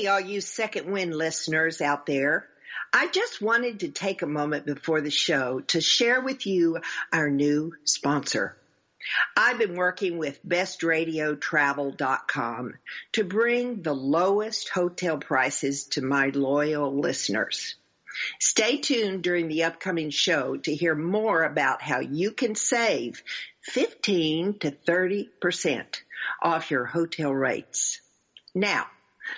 Hey, all you second wind listeners out there. I just wanted to take a moment before the show to share with you our new sponsor. I've been working with bestradiotravel.com to bring the lowest hotel prices to my loyal listeners. Stay tuned during the upcoming show to hear more about how you can save 15 to 30% off your hotel rates. Now,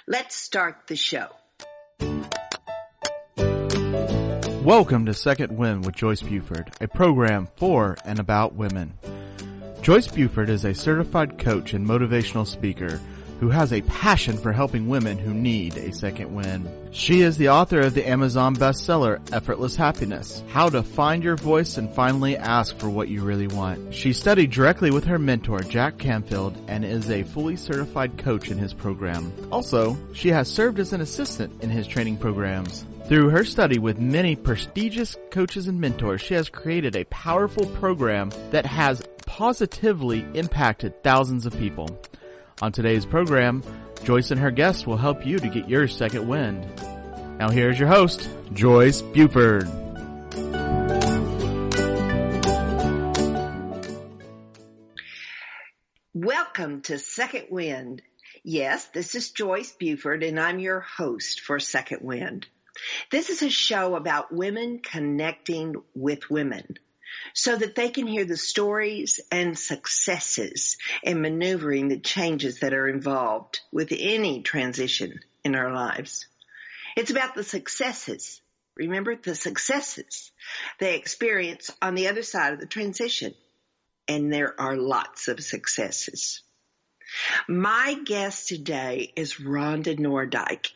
let's start the show. Welcome to Second Wind with Joyce Buford, a program for and about women. Joyce Buford is a certified coach and motivational speaker who has a passion for helping women who need a second wind. She is the author of the Amazon bestseller Effortless Happiness, How to Find Your Voice and Finally Ask for What You Really Want. She studied directly with her mentor Jack Canfield and is a fully certified coach in his program. Also, she has served as an assistant in his training programs. Through her study with many prestigious coaches and mentors, she has created a powerful program that has positively impacted thousands of people. On today's program, Joyce and her guests will help you to get your second wind. Now here's your host, Joyce Buford. Welcome to Second Wind. Yes, this is Joyce Buford and I'm your host for Second Wind. This is a show about women connecting with women so that they can hear the stories and successes and maneuvering the changes that are involved with any transition in our lives. It's about the successes. Remember the successes they experience on the other side of the transition. And there are lots of successes. My guest today is Rhonda Noordyk.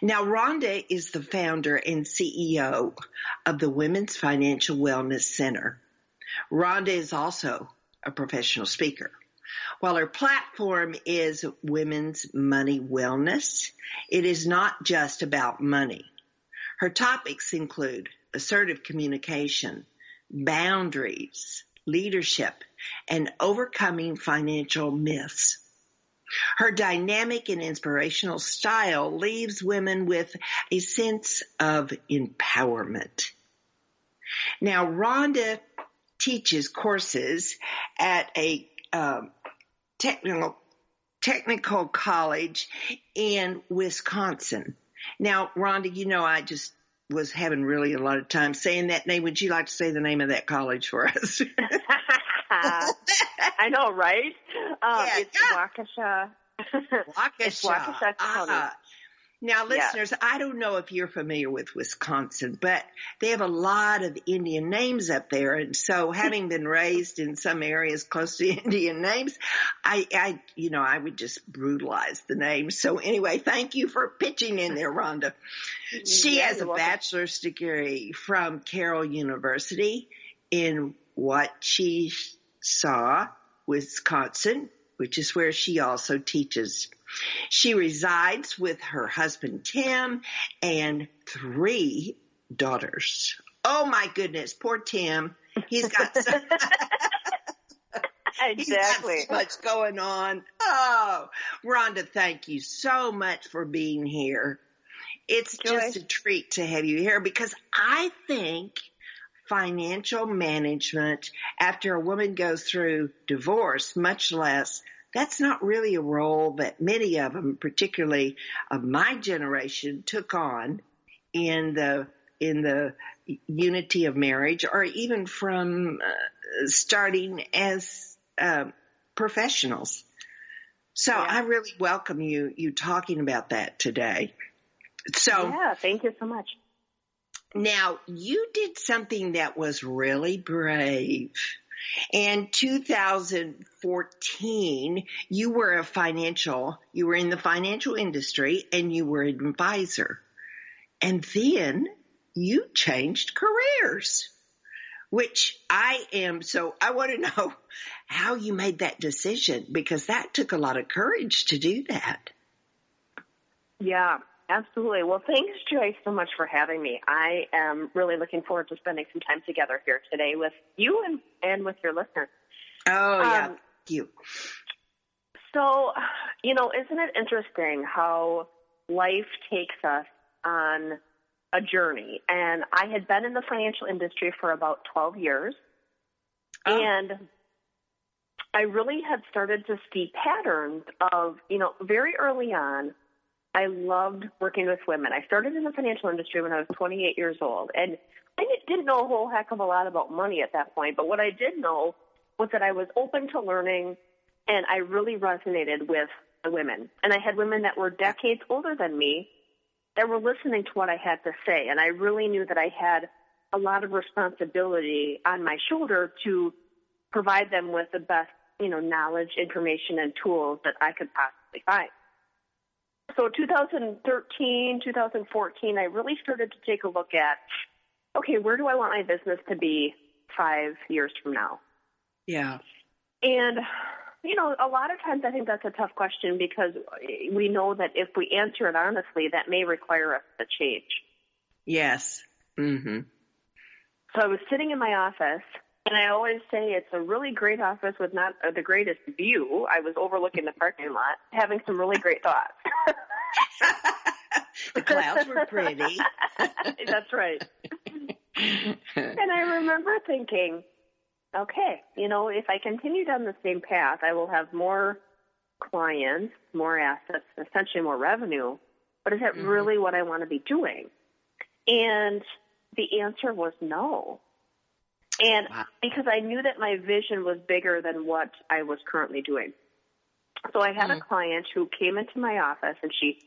Now, Rhonda is the founder and CEO of the Women's Financial Wellness Center. Rhonda is also a professional speaker. While her platform is women's money wellness, it is not just about money. Her topics include assertive communication, boundaries, leadership, and overcoming financial myths. Her dynamic and inspirational style leaves women with a sense of empowerment. Now, Rhonda teaches courses at a um, technical technical college in Wisconsin. Now, Rhonda, you know I just was having really a lot of time saying that name. Would you like to say the name of that college for us? I know, right? Um, Yeah, it's yeah. Waukesha. It's Waukesha. Waukesha County. Ah. Now, Yeah. listeners, I don't know if you're familiar with Wisconsin, but they have a lot of Indian names up there. And so having been raised in some areas close to Indian names, I, I, you know, I would just brutalize the names. So anyway, thank you for pitching in there, Rhonda. She Yeah, has a welcome. bachelor's degree from Carroll University in what she saw, Wisconsin, which is where she also teaches. She resides with her husband Tim and three daughters. Oh my goodness, poor Tim. He's got so, he's got exactly. so much going on. Oh, Rhonda, thank you so much for being here. It's Joy. just a treat to have you here because I think financial management after a woman goes through divorce, much less that's not really a role that many of them, particularly of my generation, took on in the in the unity of marriage, or even from uh, starting as uh, professionals. So Yeah. I really welcome you you talking about that today. So yeah, thank you so much. now you did something that was really brave. In 2014, you were a financial, you were in the financial industry and you were an advisor. And then you changed careers, which I am so, I want to know how you made that decision because that took a lot of courage to do that. Yeah, absolutely. Well, thanks, Joyce, so much for having me. I am really looking forward to spending some time together here today with you and, and with your listeners. Oh, yeah. Um, Thank you. So, you know, isn't it interesting how life takes us on a journey. And I had been in the financial industry for about 12 years. Oh. And I really had started to see patterns of, you know, very early on, I loved working with women. I started in the financial industry when I was 28 years old. And I didn't know a whole heck of a lot about money at that point. But what I did know was that I was open to learning and I really resonated with the women. And I had women that were decades older than me that were listening to what I had to say. And I really knew that I had a lot of responsibility on my shoulder to provide them with the best, you know, knowledge, information, and tools that I could possibly find. So 2013, 2014, I really started to take a look at, okay, where do I want my business to be five years from now? Yeah. And you know, a lot of times I think that's a tough question because we know that if we answer it honestly, that may require us to change. Yes. Mm-hmm. So I was sitting in my office, and I always say it's a really great office with not uh, the greatest view. I was overlooking the parking lot, having some really great thoughts. the clouds were pretty. that's right. and I remember thinking, okay, you know, if I continue down the same path, I will have more clients, more assets, essentially more revenue. But is that mm-hmm. really what I want to be doing? And the answer was no. And wow. because I knew that my vision was bigger than what I was currently doing. So I had mm-hmm. a client who came into my office and she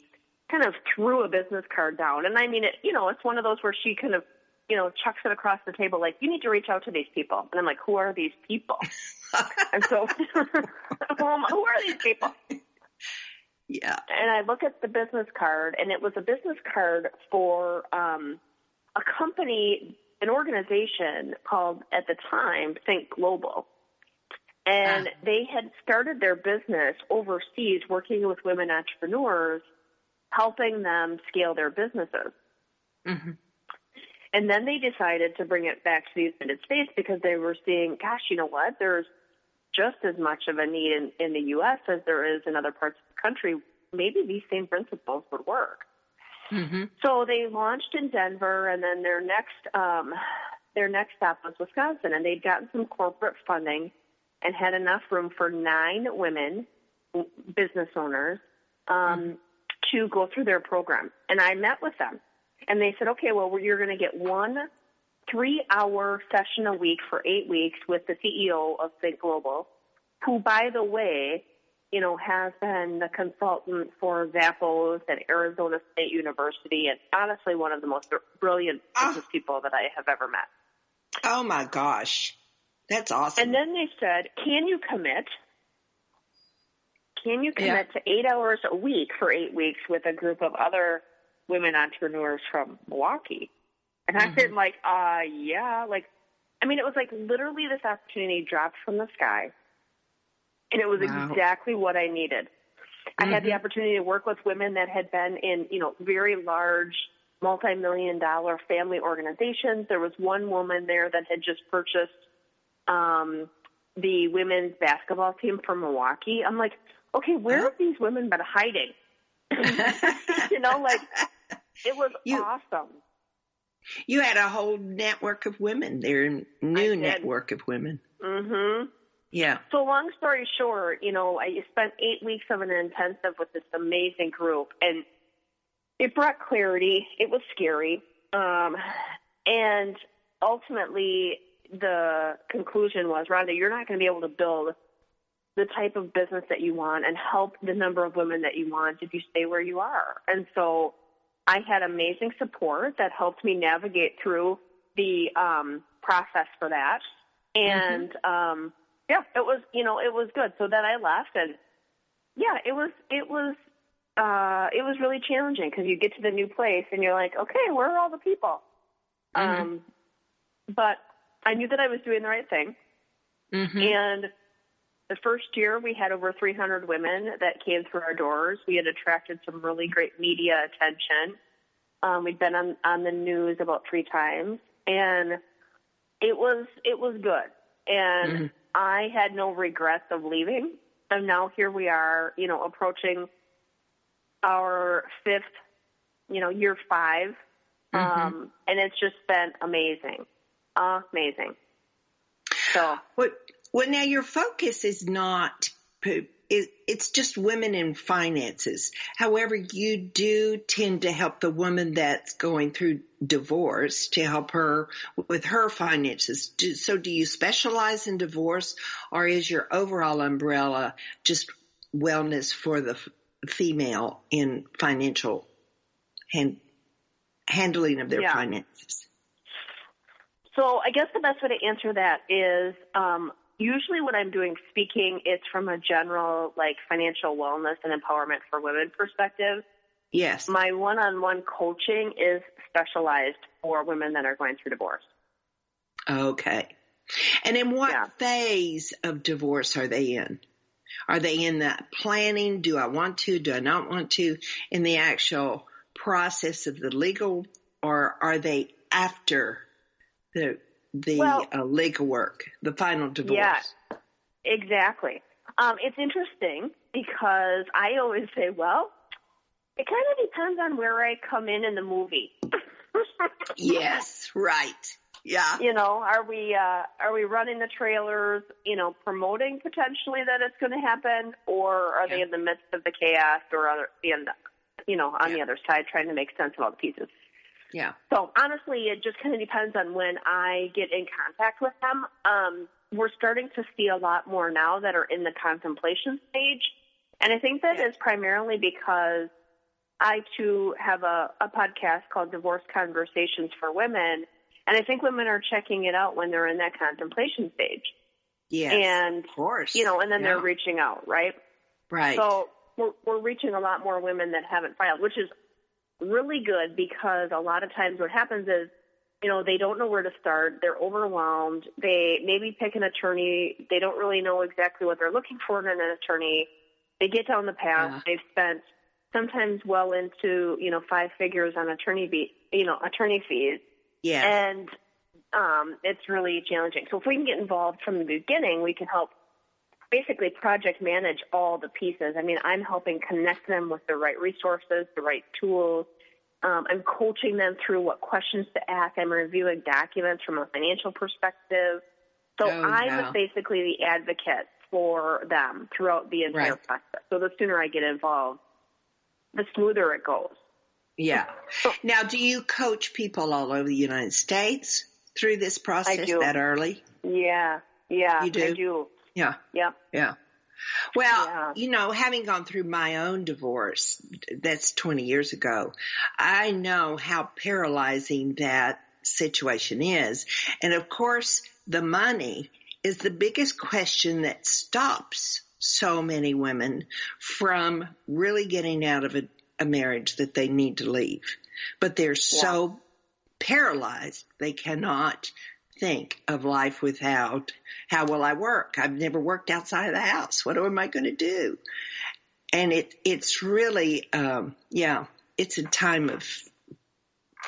kind of threw a business card down. And I mean, it, you know, it's one of those where she kind of you know, chucks it across the table like, you need to reach out to these people. And I'm like, who are these people? and so, well, who are these people? Yeah. And I look at the business card, and it was a business card for um, a company, an organization called, at the time, Think Global. And ah. they had started their business overseas working with women entrepreneurs, helping them scale their businesses. Mm-hmm. And then they decided to bring it back to the United States because they were seeing, gosh, you know what? There's just as much of a need in, in the U.S. as there is in other parts of the country. Maybe these same principles would work. Mm-hmm. So they launched in Denver, and then their next um, their next stop was Wisconsin, and they'd gotten some corporate funding and had enough room for nine women business owners um, mm-hmm. to go through their program. And I met with them, and they said, okay, well, you're going to get one three hour session a week for eight weeks with the CEO of Think Global, who, by the way, you know, has been the consultant for Zappos at Arizona State University and honestly one of the most brilliant ah. business oh. people that I have ever met. Oh my gosh. That's awesome. And then they said, can you commit? Can you commit yeah. to eight hours a week for eight weeks with a group of other women entrepreneurs from Milwaukee. And mm-hmm. I said, like, uh, yeah, like, I mean, it was like literally this opportunity dropped from the sky. And it was wow. exactly what I needed. I mm-hmm. had the mm-hmm. opportunity to work with women that had been in, you know, very large, multi-million dollar family organizations. There was one woman there that had just purchased um, the women's basketball team from Milwaukee. I'm like, okay, where have these women been hiding? you know, like it was you, awesome. You had a whole network of women there, new network of women. Mhm. Yeah. So long story short, you know, I spent eight weeks of an intensive with this amazing group, and it brought clarity. It was scary, um, and ultimately, the conclusion was, Rhonda, you're not going to be able to build the type of business that you want and help the number of women that you want if you stay where you are. And so I had amazing support that helped me navigate through the um, process for that. And mm-hmm. um, yeah, it was you know it was good. So then I left, and yeah, it was it was uh, it was really challenging because you get to the new place and you're like, okay, where are all the people? Mm-hmm. Um, but I knew that I was doing the right thing, mm-hmm. and the first year we had over 300 women that came through our doors. We had attracted some really great media attention. Um, we'd been on, on the news about three times and it was, it was good. And mm-hmm. I had no regrets of leaving. And now here we are, you know, approaching our fifth, you know, year 5 Mm-hmm. um, and it's just been amazing, amazing. So Well, well, now your focus is not, it, it's just women in finances. However, you do tend to help the woman that's going through divorce to help her with her finances. Do, so do you specialize in divorce or is your overall umbrella just wellness for the f- female in financial hand, handling of their Yeah. finances? So I guess the best way to answer that is um, usually when I'm doing speaking, it's from a general like financial wellness and empowerment for women perspective. Yes. My one-on-one coaching is specialized for women that are going through divorce. Okay. And in what Yeah. phase of divorce are they in? Are they in the planning? Do I want to? Do I not want to? In the actual process of the legal, or are they after the the Well- uh, legal work, the final divorce? Yeah. Exactly. Um, it's interesting because I always say, well, it kind of depends on where I come in in the movie. Yes. Right. Yeah. you know, are we uh, are we running the trailers, you know, promoting potentially that it's going to happen, or are they in the midst of the chaos, or are they in the, you know, on the other side trying to make sense of all the pieces? Yeah. So honestly, it just kind of depends on when I get in contact with them. Um, we're starting to see a lot more now that are in the contemplation stage, and I think that Yeah. is primarily because I too have a, a podcast called Divorce Conversations for Women, and I think women are checking it out when they're in that contemplation stage, Yes. and of course. you know, and then Yeah. they're reaching out, right? right. So we're, we're reaching a lot more women that haven't filed, which is really good because a lot of times what happens is, you know, they don't know where to start. They're overwhelmed. They maybe pick an attorney. They don't really know exactly what they're looking for in an attorney. They get down the path. Yeah. They've spent sometimes well into, you know, five figures on attorney fee, you know, attorney fees yes. and um, it's really challenging. So if we can get involved from the beginning, we can help basically project manage all the pieces. I mean, I'm helping connect them with the right resources, the right tools. Um, I'm coaching them through what questions to ask. I'm reviewing documents from a financial perspective. So Oh, I'm wow. basically the advocate for them throughout the entire Right. process. So the sooner I get involved, the smoother it goes. Yeah. Now, do you coach people all over the United States through this process that early? Yeah, yeah, You do? I do. Yeah. Yep. Yeah. Well, Yeah. you know, having gone through my own divorce, that's 20 years ago, I know how paralyzing that situation is. And of course, the money is the biggest question that stops so many women from really getting out of a, a marriage that they need to leave. But they're so paralyzed, they cannot think of life without how will I work? I've never worked outside of the house. What am I going to do? And it, it's really, um, yeah, it's a time of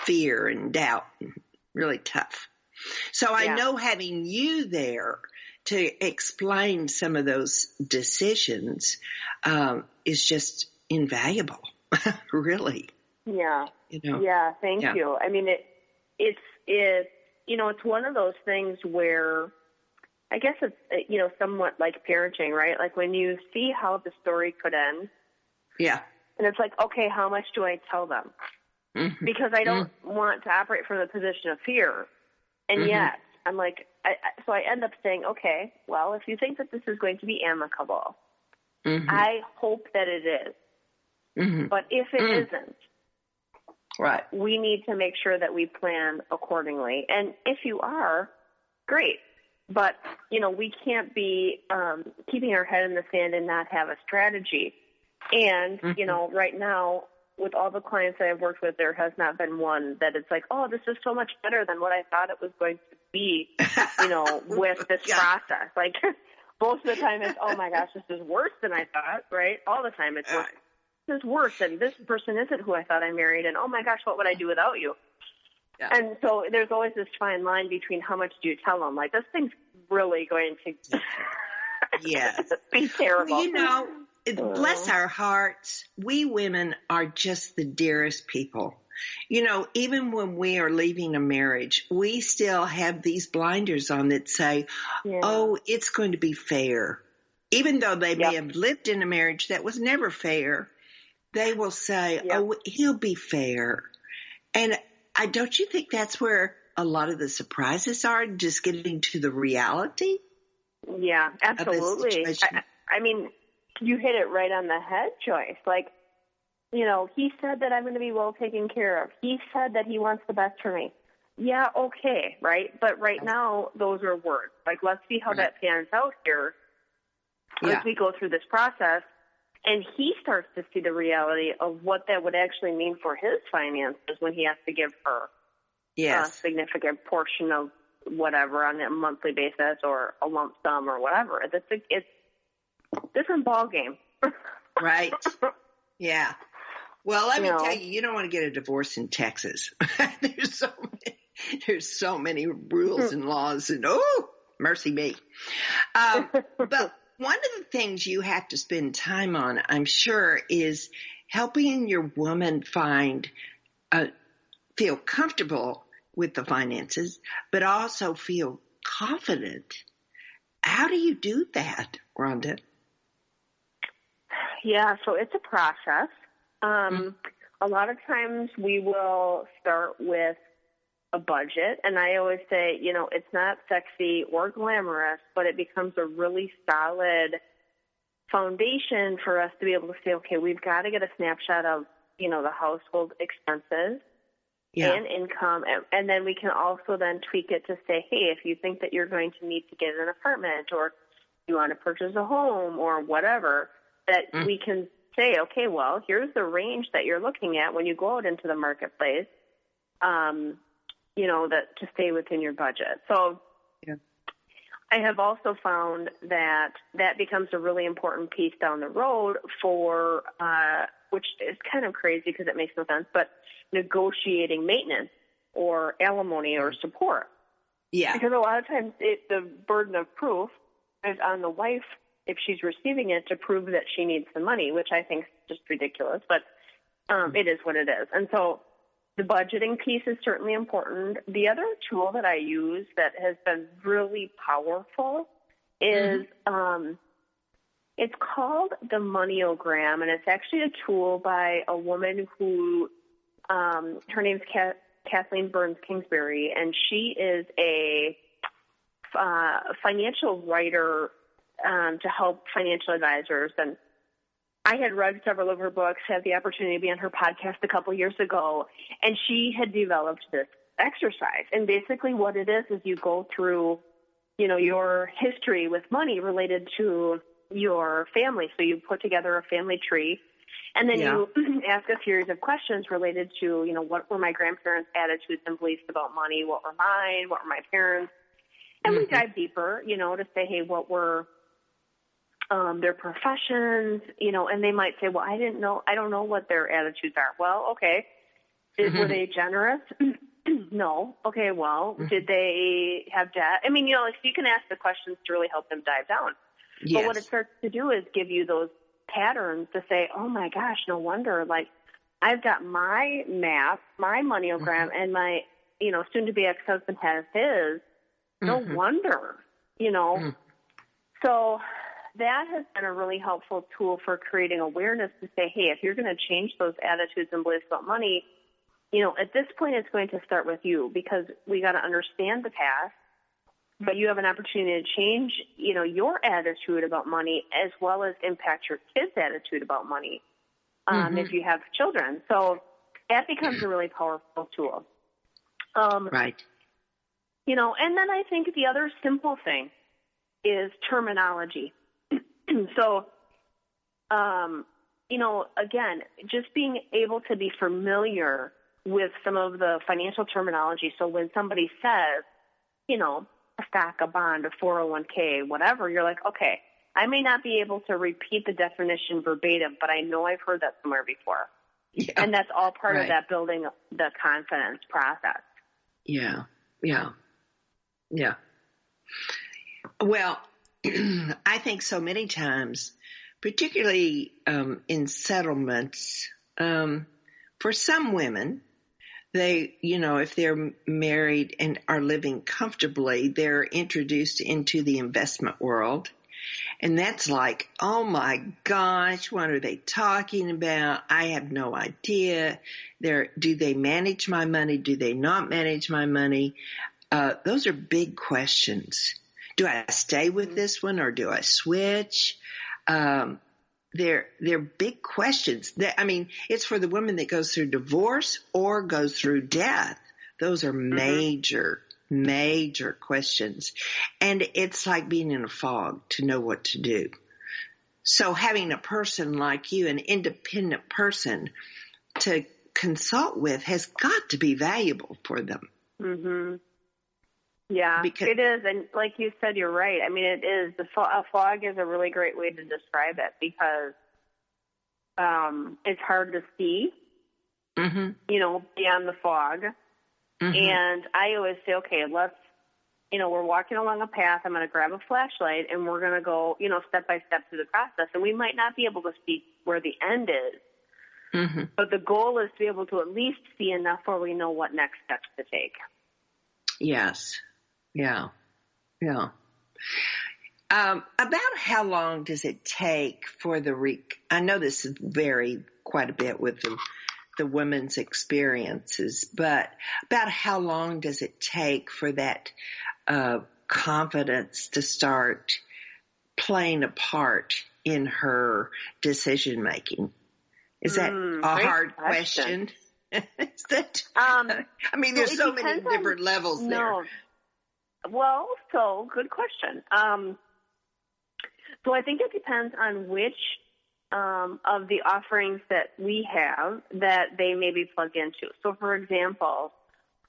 fear and doubt and really tough. So I know having you there to explain some of those decisions, um, is just invaluable. really, Yeah. you know? Yeah, thank Yeah. you. I mean, it, it's, it, you know, it's one of those things where I guess it's, you know, somewhat like parenting, right? Like when you see how the story could end, Yeah. and it's like, okay, how much do I tell them? Mhm. Because I don't want to operate from the position of fear. And Mhm. yet, I'm like, I, so I end up saying, okay, well, if you think that this is going to be amicable, Mhm. I hope that it is. Mhm. But if it Mm. not Right. we need to make sure that we plan accordingly. And if you are, great. But, you know, we can't be um, keeping our head in the sand and not have a strategy. And, you Mhm. know, right now, with all the clients that I've worked with, there has not been one that it's like, oh, this is so much better than what I thought it was going to be, you know, with this Yeah. process. Like, most of the time it's, oh my gosh, this is worse than I thought, right? All the time it's worse this is worse and this person isn't who I thought I married and oh my gosh, what would I do without you? Yeah. And so there's always this fine line between how much do you tell them? Like this thing's really going to Yes. be terrible. Well, you know, uh-huh. bless our hearts, we women are just the dearest people. You know, even when we are leaving a marriage, we still have these blinders on that say, Yeah. oh, it's going to be fair. Even though they may have lived in a marriage that was never fair, they will say, oh, he'll be fair. And I don't you think that's where a lot of the surprises are, just getting to the reality? Yeah, absolutely. I, I mean, you hit it right on the head, Joyce. Like, you know, he said that I'm going to be well taken care of. He said that he wants the best for me. Yeah, okay, right? But right now, those are words. Like, let's see how Right. that pans out here Yeah. as we go through this process. And he starts to see the reality of what that would actually mean for his finances when he has to give her a significant portion of whatever on a monthly basis or a lump sum or whatever. It's a, it's a different ball game. Right. Yeah. Well, let me know. tell you, you don't want to get a divorce in Texas. there's so many, there's so many rules and laws and oh, mercy me. Um, but one of the things you have to spend time on, I'm sure, is helping your woman find, uh, feel comfortable with the finances, but also feel confident. How do you do that, Rhonda? yeah, so it's a process. Um, A lot of times we will start with a budget, and I always say, you know, it's not sexy or glamorous, but it becomes a really solid foundation for us to be able to say, okay, we've got to get a snapshot of, you know, the household expenses. and income and, and then we can also then tweak it to say hey if you think that you're going to need to get an apartment or you want to purchase a home or whatever that Mm. we can say okay well here's the range that you're looking at when you go out into the marketplace um you know that to stay within your budget so Yeah. I have also found that that becomes a really important piece down the road for, uh, which is kind of crazy because it makes no sense, but negotiating maintenance or alimony or support. Yeah. Because a lot of times it, the burden of proof is on the wife if she's receiving it to prove that she needs the money, which I think is just ridiculous, but um, it is what it is. And so the budgeting piece is certainly important. The other tool that I use that has been really powerful is um, it's called the Moneyogram, and it's actually a tool by a woman who um, her name's Ka- Kathleen Burns Kingsbury, and she is a uh, financial writer um, to help financial advisors. And I had read several of her books, had the opportunity to be on her podcast a couple years ago, and she had developed this exercise. And basically, what it is is you go through, you know, your history with money related to your family. So you put together a family tree. And then Yeah. you ask a series of questions related to, you know, what were my grandparents' attitudes and beliefs about money? What were mine? What were my parents? And we Mhm. dive deeper, you know, to say, hey, what were um, their professions, you know, and they might say, well, I didn't know, I don't know what their attitudes are. Well, okay. Did, were they generous? no. Okay, well, did they have debt? I mean, you know, if you can ask the questions to really help them dive down. Yes. But what it starts to do is give you those patterns to say, oh my gosh, no wonder. Like, I've got my map, my moneyogram, and my, you know, soon to be ex husband has his. No Mhm. wonder, you know. Mm. So that has been a really helpful tool for creating awareness to say, hey, if you're going to change those attitudes and beliefs about money, you know, at this point, it's going to start with you because we got to understand the past, but you have an opportunity to change, you know, your attitude about money as well as impact your kids' attitude about money um, Mhm. if you have children. So that becomes a really powerful tool. Um, Right. you know, and then I think the other simple thing is terminology. so, um, you know, again, just being able to be familiar with some of the financial terminology. So when somebody says, you know, a stock, a bond, a 401k, whatever, you're like, okay, I may not be able to repeat the definition verbatim, but I know I've heard that somewhere before. Yeah. And that's all part Right. of that building the confidence process. Yeah, yeah, yeah. Well, I think so many times particularly um, in settlements. Um, for some women, they, you know, if they're married and are living comfortably, they're introduced into the investment world. And that's like, oh my gosh, what are they talking about? I have no idea. They're, do they manage my money? Do they not manage my money? Uh, those are big questions. Do I stay with this one or do I switch? Um, they're they're big questions. That, I mean, it's for the woman that goes through divorce or goes through death. Those are mm-hmm. major, major questions, and it's like being in a fog to know what to do. So having a person like you, an independent person, to consult with has got to be valuable for them. Mm-hmm. Yeah, because, it is, and like you said, you're right. I mean, it is. The a fog is a really great way to describe it because um, it's hard to see. Mm-hmm. You know, beyond the fog. Mm-hmm. And I always say, okay, let's. You know, we're walking along a path. I'm going to grab a flashlight, and we're going to go, you know, step by step through the process. And we might not be able to see where the end is, mm-hmm. but the goal is to be able to at least see enough where we know what next steps to take. Yes. Yeah. Yeah. Um, about how long does it take for the re? I know this is vary quite a bit with the the women's experiences, but about how long does it take for that uh, confidence to start playing a part in her decision making? Is that mm, a hard question? question? Is that? Um, I mean, there's so many different on, levels there. No, well, so good question. Um, so I think it depends on which um, of the offerings that we have that they may be plugged into. So, for example,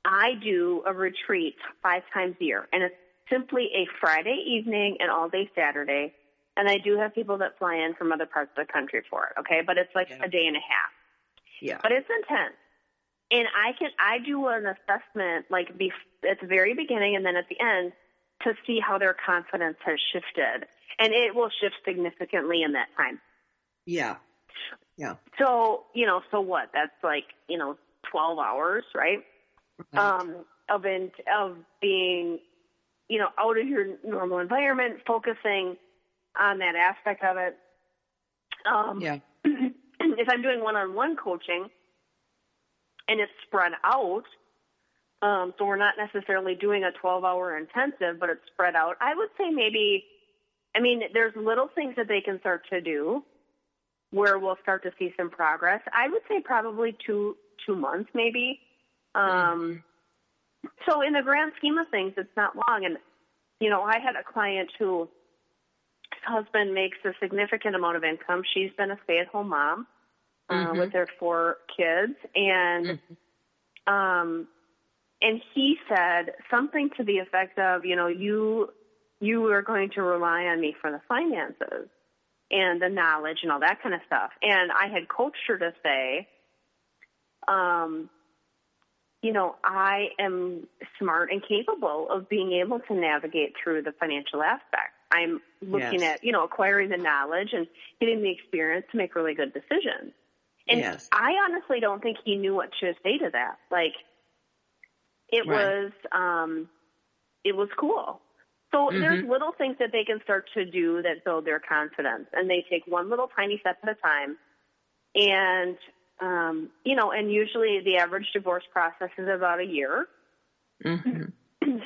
I do a retreat five times a year, and it's simply a Friday evening and all day Saturday. And I do have people that fly in from other parts of the country for it, okay? But it's like yeah. a day and a half. Yeah. But it's intense and I can I do an assessment like be, at the very beginning and then at the end to see how their confidence has shifted, and it will shift significantly in that time. Yeah, yeah. So you know, so what? That's like you know, twelve hours, right? right. Um, of in, of being, you know, out of your normal environment, focusing on that aspect of it. Um, yeah. if I'm doing one-on-one coaching and it's spread out. Um, so we're not necessarily doing a 12 hour intensive, but it's spread out. I would say maybe, I mean, there's little things that they can start to do where we'll start to see some progress. I would say probably two, two months maybe. Um, so in the grand scheme of things, it's not long. And, you know, I had a client who husband makes a significant amount of income. She's been a stay at home mom uh, mm-hmm. with their four kids, and mm-hmm. um, and he said something to the effect of, you know, you you are going to rely on me for the finances and the knowledge and all that kind of stuff. And I had coached her to say, um, you know, I am smart and capable of being able to navigate through the financial aspect. I'm looking yes. at, you know, acquiring the knowledge and getting the experience to make really good decisions. And yes. I honestly don't think he knew what to say to that. Like, it right. was, um, it was cool. So mm-hmm. there's little things that they can start to do that build their confidence, and they take one little tiny step at a time. And um, you know, and usually the average divorce process is about a year. Mm-hmm.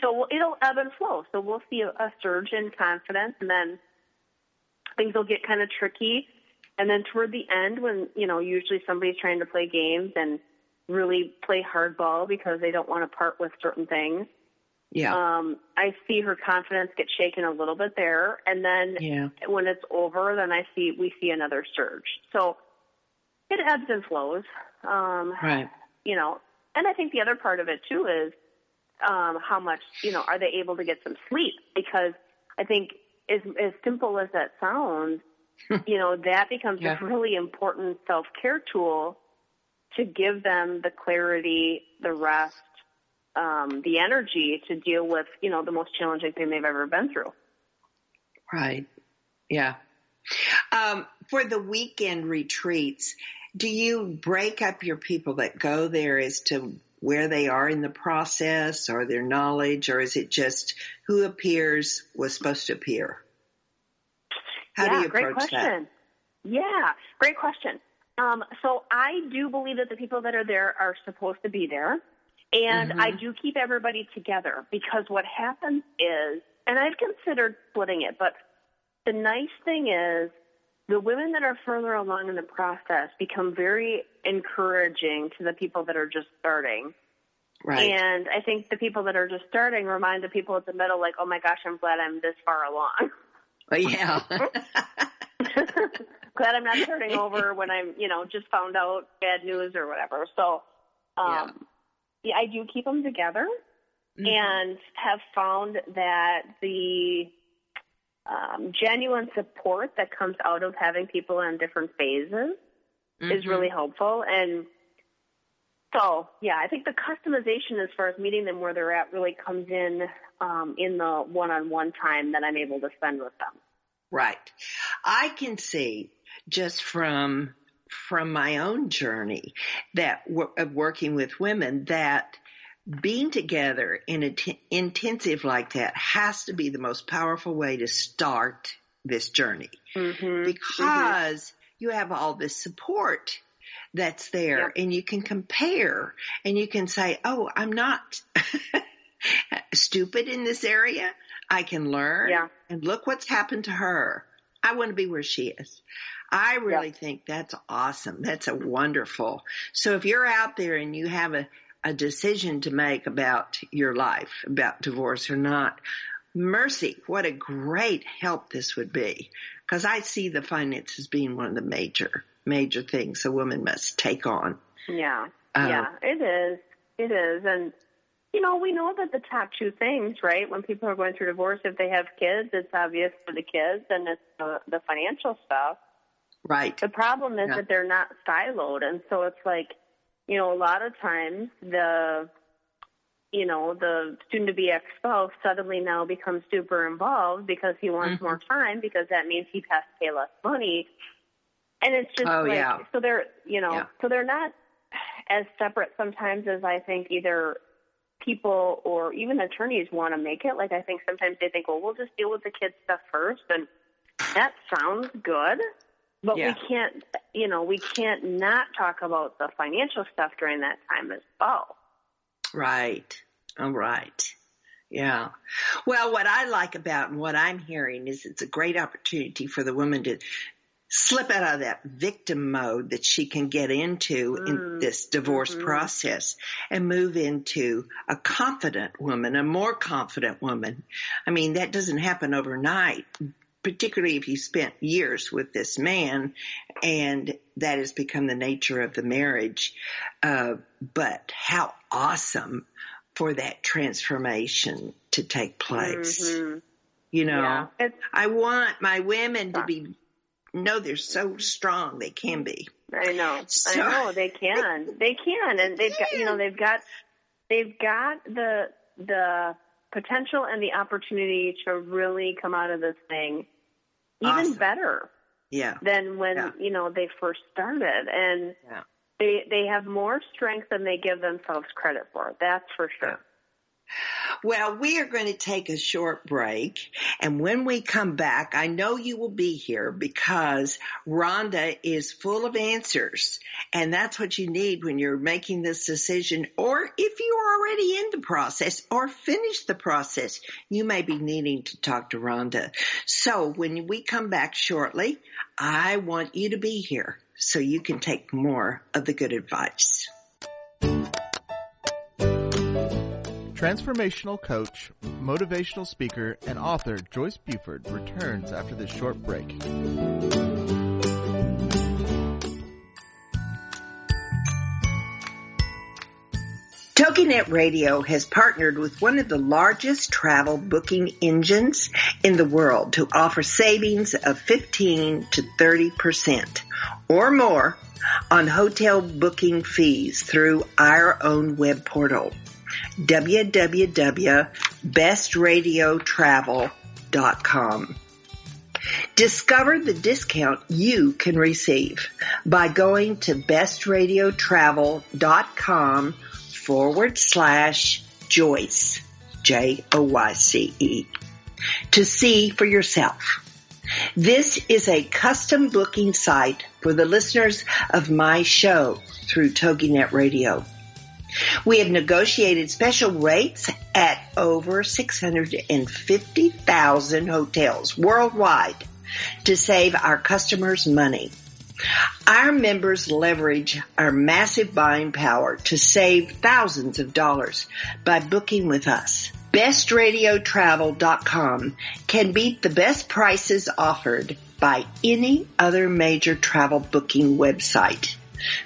So it'll ebb and flow. So we'll see a, a surge in confidence, and then things will get kind of tricky. And then toward the end, when, you know, usually somebody's trying to play games and really play hardball because they don't want to part with certain things. Yeah. Um, I see her confidence get shaken a little bit there. And then yeah. when it's over, then I see, we see another surge. So it ebbs and flows. Um, right. You know, and I think the other part of it too is, um, how much, you know, are they able to get some sleep? Because I think as, as simple as that sounds, you know, that becomes yeah. a really important self care tool to give them the clarity, the rest, um, the energy to deal with, you know, the most challenging thing they've ever been through. Right. Yeah. Um, for the weekend retreats, do you break up your people that go there as to where they are in the process or their knowledge, or is it just who appears was supposed to appear? How yeah, do you great question. that? Yeah, great question. Um, so I do believe that the people that are there are supposed to be there. And Mm-hmm. I do keep everybody together because what happens is, and I've considered splitting it, but the nice thing is the women that are further along in the process become very encouraging to the people that are just starting. Right. And I think the people that are just starting remind the people at the middle, like, oh my gosh, I'm glad I'm this far along. Well, yeah. glad I'm not turning over when I'm, you know, just found out bad news or whatever. So, um, yeah. I do keep them together Mhm. and have found that the um, genuine support that comes out of having people in different phases is Mhm. really helpful. And so, yeah, I think the customization as far as meeting them where they're at really comes in um, in the one-on-one time that I'm able to spend with them. Right. I can see just from from my own journey that of working with women that being together in a t- intensive like that has to be the most powerful way to start this journey Mm-hmm. because you have all this support that's there and you can compare and you can say, Oh, I'm not stupid in this area. I can learn Yeah. and look what's happened to her. I want to be where she is. I really think that's awesome. That's a wonderful. So if you're out there and you have a, a decision to make about your life, about divorce or not, mercy, what a great help this would be. Cause I see the finances being one of the major, major things a woman must take on. Yeah. Uh, yeah, it is. It is. And, you know, we know that the top two things, right, when people are going through divorce, if they have kids, it's obvious for the kids and it's the, the financial stuff. Right. The problem is Yeah. that they're not siloed. And so it's like, you know, a lot of times the, you know, the student to be ex spouse suddenly now becomes super involved because he wants Mhm. more time because that means he has to pay less money. And it's just Oh, like, yeah. so they're, you know, Yeah. so they're not as separate sometimes as I think either people or even attorneys want to make it. Like I think sometimes they think, well, we'll just deal with the kids stuff first, and that sounds good, but Yeah. we can't, you know, we can't not talk about the financial stuff during that time as well. Right. All right. Yeah. Well, what I like about and what I'm hearing is it's a great opportunity for the woman to slip out of that victim mode that she can get into in Mm. this divorce Mhm. process and move into a confident woman, a more confident woman. I mean, that doesn't happen overnight, particularly if you spent years with this man and that has become the nature of the marriage. Uh, but how awesome for that transformation to take place. Mhm. You know, Yeah, I want my women to be, know they're so strong they can be. I know. So- I know they can. They can, and they've got you know they've got they've got the the potential and the opportunity to really come out of this thing even Awesome. better Yeah. than when Yeah. you know they first started, and Yeah. they they have more strength than they give themselves credit for. That's for sure. Well, we are going to take a short break. And when we come back, I know you will be here because Rhonda is full of answers. And that's what you need when you're making this decision. Or if you're already in the process or finished the process, you may be needing to talk to Rhonda. So when we come back shortly, I want you to be here so you can take more of the good advice. Transformational coach, motivational speaker, and author Joyce Buford returns after this short break. TogiNet Radio has partnered with one of the largest travel booking engines in the world to offer savings of 15 to 30% or more on hotel booking fees through our own web portal www.bestradiotravel.com. Discover the discount you can receive by going to bestradiotravel.com forward slash Joyce, J-O-Y-C-E, to see for yourself. This is a custom booking site for the listeners of my show through TogiNet Radio. We have negotiated special rates at over 650,000 hotels worldwide to save our customers money. Our members leverage our massive buying power to save thousands of dollars by booking with us. BestRadioTravel.com can beat the best prices offered by any other major travel booking website.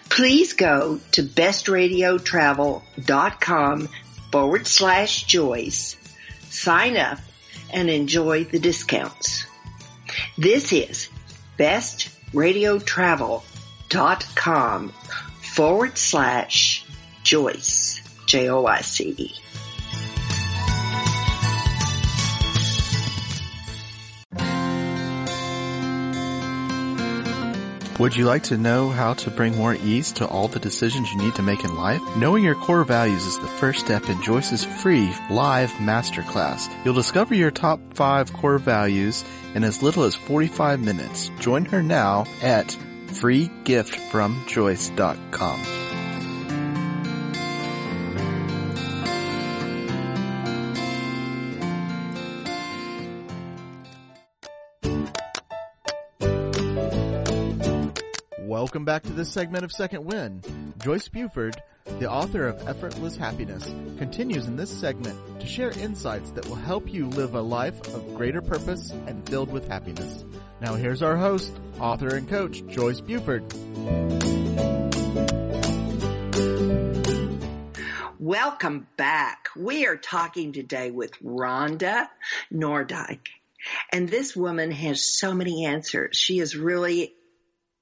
Please go to bestradiotravel.com forward slash Joyce, sign up, and enjoy the discounts. This is bestradiotravel.com forward slash Joyce, J-O-I-C-E. Would you like to know how to bring more ease to all the decisions you need to make in life? Knowing your core values is the first step in Joyce's free live masterclass. You'll discover your top five core values in as little as 45 minutes. Join her now at freegiftfromjoyce.com. back to this segment of Second Wind. Joyce Buford, the author of Effortless Happiness, continues in this segment to share insights that will help you live a life of greater purpose and filled with happiness. Now here's our host, author and coach, Joyce Buford. Welcome back. We are talking today with Rhonda Noordyk. And this woman has so many answers. She is really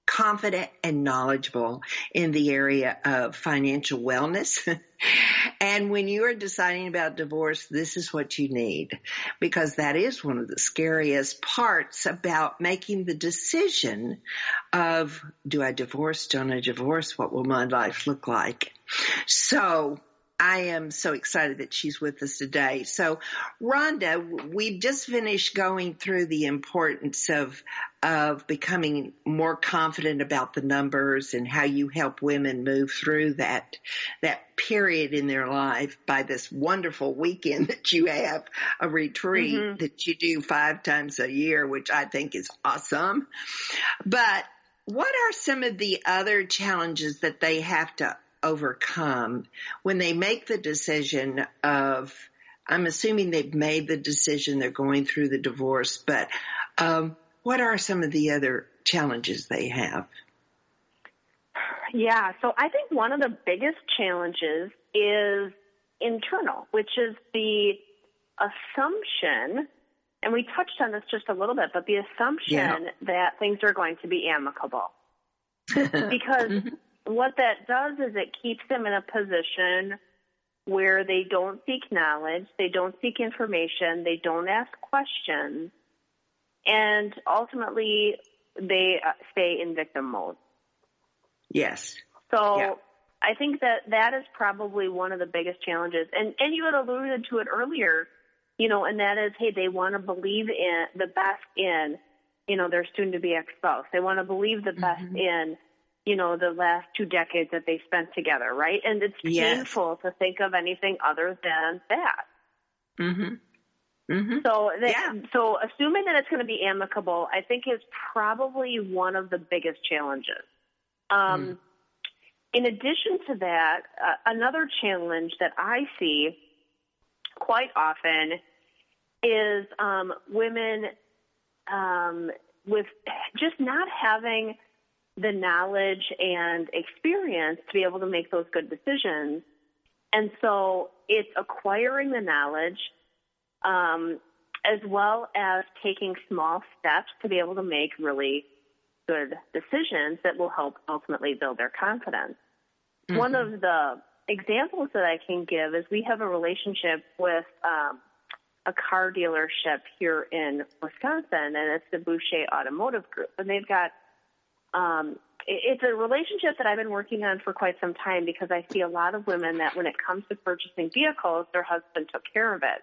confident and knowledgeable in the area of financial wellness. and when you are deciding about divorce, this is what you need because that is one of the scariest parts about making the decision of do I divorce? Don't I divorce? What will my life look like? So I am so excited that she's with us today. So, Rhonda, we've just finished going through the importance of of becoming more confident about the numbers and how you help women move through that that period in their life by this wonderful weekend that you have, a retreat mm-hmm. that you do five times a year, which I think is awesome. But what are some of the other challenges that they have to overcome when they make the decision of, I'm assuming they've made the decision, they're going through the divorce, but um, what are some of the other challenges they have? Yeah, so I think one of the biggest challenges is internal, which is the assumption, and we touched on this just a little bit, but the assumption yeah. that things are going to be amicable. because mm-hmm what that does is it keeps them in a position where they don't seek knowledge, they don't seek information, they don't ask questions, and ultimately they uh, stay in victim mode. Yes. So yeah. I think that that is probably one of the biggest challenges. And and you had alluded to it earlier, you know, and that is, hey, they want to believe in the best in, you know, their soon to be ex spouse. They want to believe the best mm-hmm. in you know, the last two decades that they spent together, right? And it's yes. painful to think of anything other than that. Mhm. Mm-hmm. So, that, yeah. so assuming that it's going to be amicable, I think is probably one of the biggest challenges. Um, mm. In addition to that, uh, another challenge that I see quite often is um, women um, with just not having the knowledge and experience to be able to make those good decisions. And so it's acquiring the knowledge um, as well as taking small steps to be able to make really good decisions that will help ultimately build their confidence. Mm-hmm. One of the examples that I can give is we have a relationship with um, a car dealership here in Wisconsin, and it's the Boucher Automotive Group, and they've got um, it's a relationship that I've been working on for quite some time because I see a lot of women that when it comes to purchasing vehicles, their husband took care of it.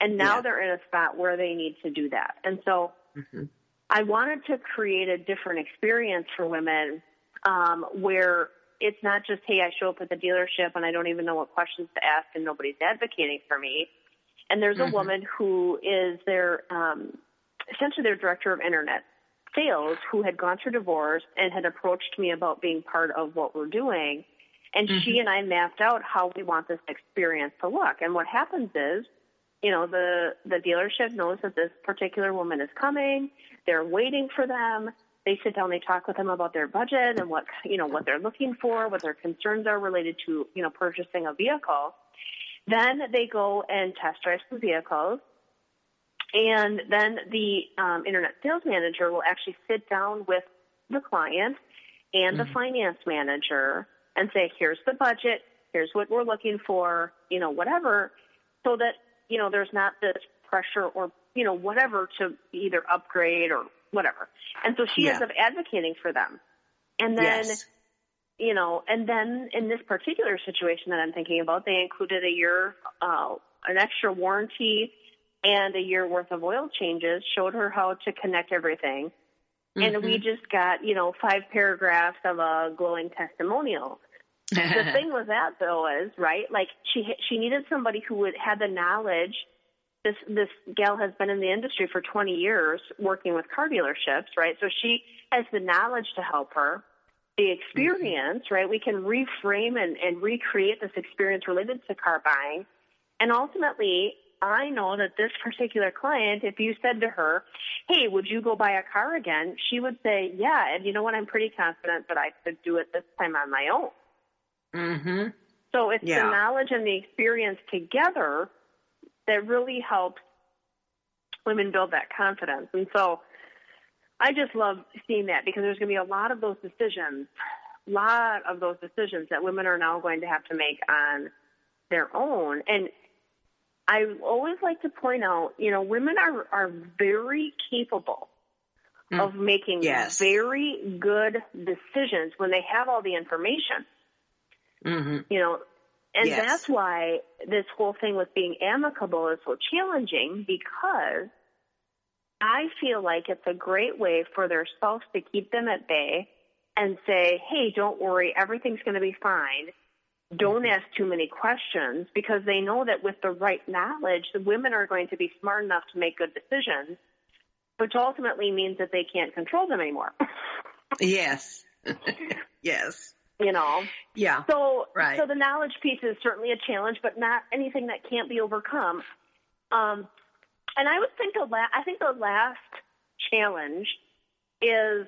And now yeah. they're in a spot where they need to do that. And so mm-hmm. I wanted to create a different experience for women um, where it's not just, hey, I show up at the dealership and I don't even know what questions to ask and nobody's advocating for me. And there's mm-hmm. a woman who is their, um, essentially their director of internet sales who had gone through divorce and had approached me about being part of what we're doing. And mm-hmm. she and I mapped out how we want this experience to look. And what happens is, you know, the, the dealership knows that this particular woman is coming. They're waiting for them. They sit down, they talk with them about their budget and what, you know, what they're looking for, what their concerns are related to, you know, purchasing a vehicle. Then they go and test drive the vehicles and then the um, internet sales manager will actually sit down with the client and mm-hmm. the finance manager and say, here's the budget, here's what we're looking for, you know, whatever, so that, you know, there's not this pressure or, you know, whatever to either upgrade or whatever. And so she yeah. ends up advocating for them. And then, yes. you know, and then in this particular situation that I'm thinking about, they included a year, uh, an extra warranty and a year worth of oil changes, showed her how to connect everything. Mm-hmm. And we mm-hmm. just got, you know, five paragraphs of a glowing testimonial. the thing with that though is, right, like she she needed somebody who would had the knowledge this this gal has been in the industry for 20 years working with car dealerships, right? So she has the knowledge to help her, the experience, mm-hmm. right? We can reframe and, and recreate this experience related to car buying. And ultimately, I know that this particular client, if you said to her, Hey, would you go buy a car again? She would say, Yeah. And you know what? I'm pretty confident that I could do it this time on my own. Mm-hmm. So it's yeah. the knowledge and the experience together that really helps women build that confidence. And so I just love seeing that because there's going to be a lot of those decisions, a lot of those decisions that women are now going to have to make on their own. And I always like to point out, you know, women are are very capable mm. of making yes. very good decisions when they have all the information. Mm-hmm. You know, and yes. that's why this whole thing with being amicable is so challenging because I feel like it's a great way for their spouse to keep them at bay and say, "Hey, don't worry, everything's going to be fine." Don't ask too many questions because they know that with the right knowledge, the women are going to be smart enough to make good decisions, which ultimately means that they can't control them anymore. yes. yes. You know? Yeah. So, right. so the knowledge piece is certainly a challenge, but not anything that can't be overcome. Um, and I would think the la- I think the last challenge is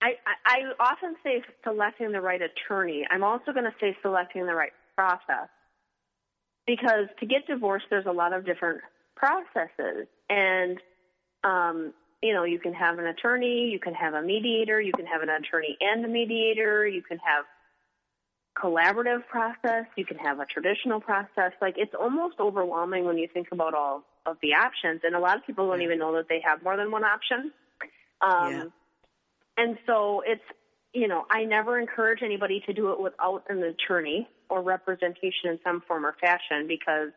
I, I, often say selecting the right attorney. I'm also going to say selecting the right process because to get divorced, there's a lot of different processes, and um, you know, you can have an attorney, you can have a mediator, you can have an attorney and a mediator, you can have collaborative process, you can have a traditional process. Like it's almost overwhelming when you think about all of the options, and a lot of people don't even know that they have more than one option. Um, yeah. And so it's, you know, I never encourage anybody to do it without an attorney or representation in some form or fashion because,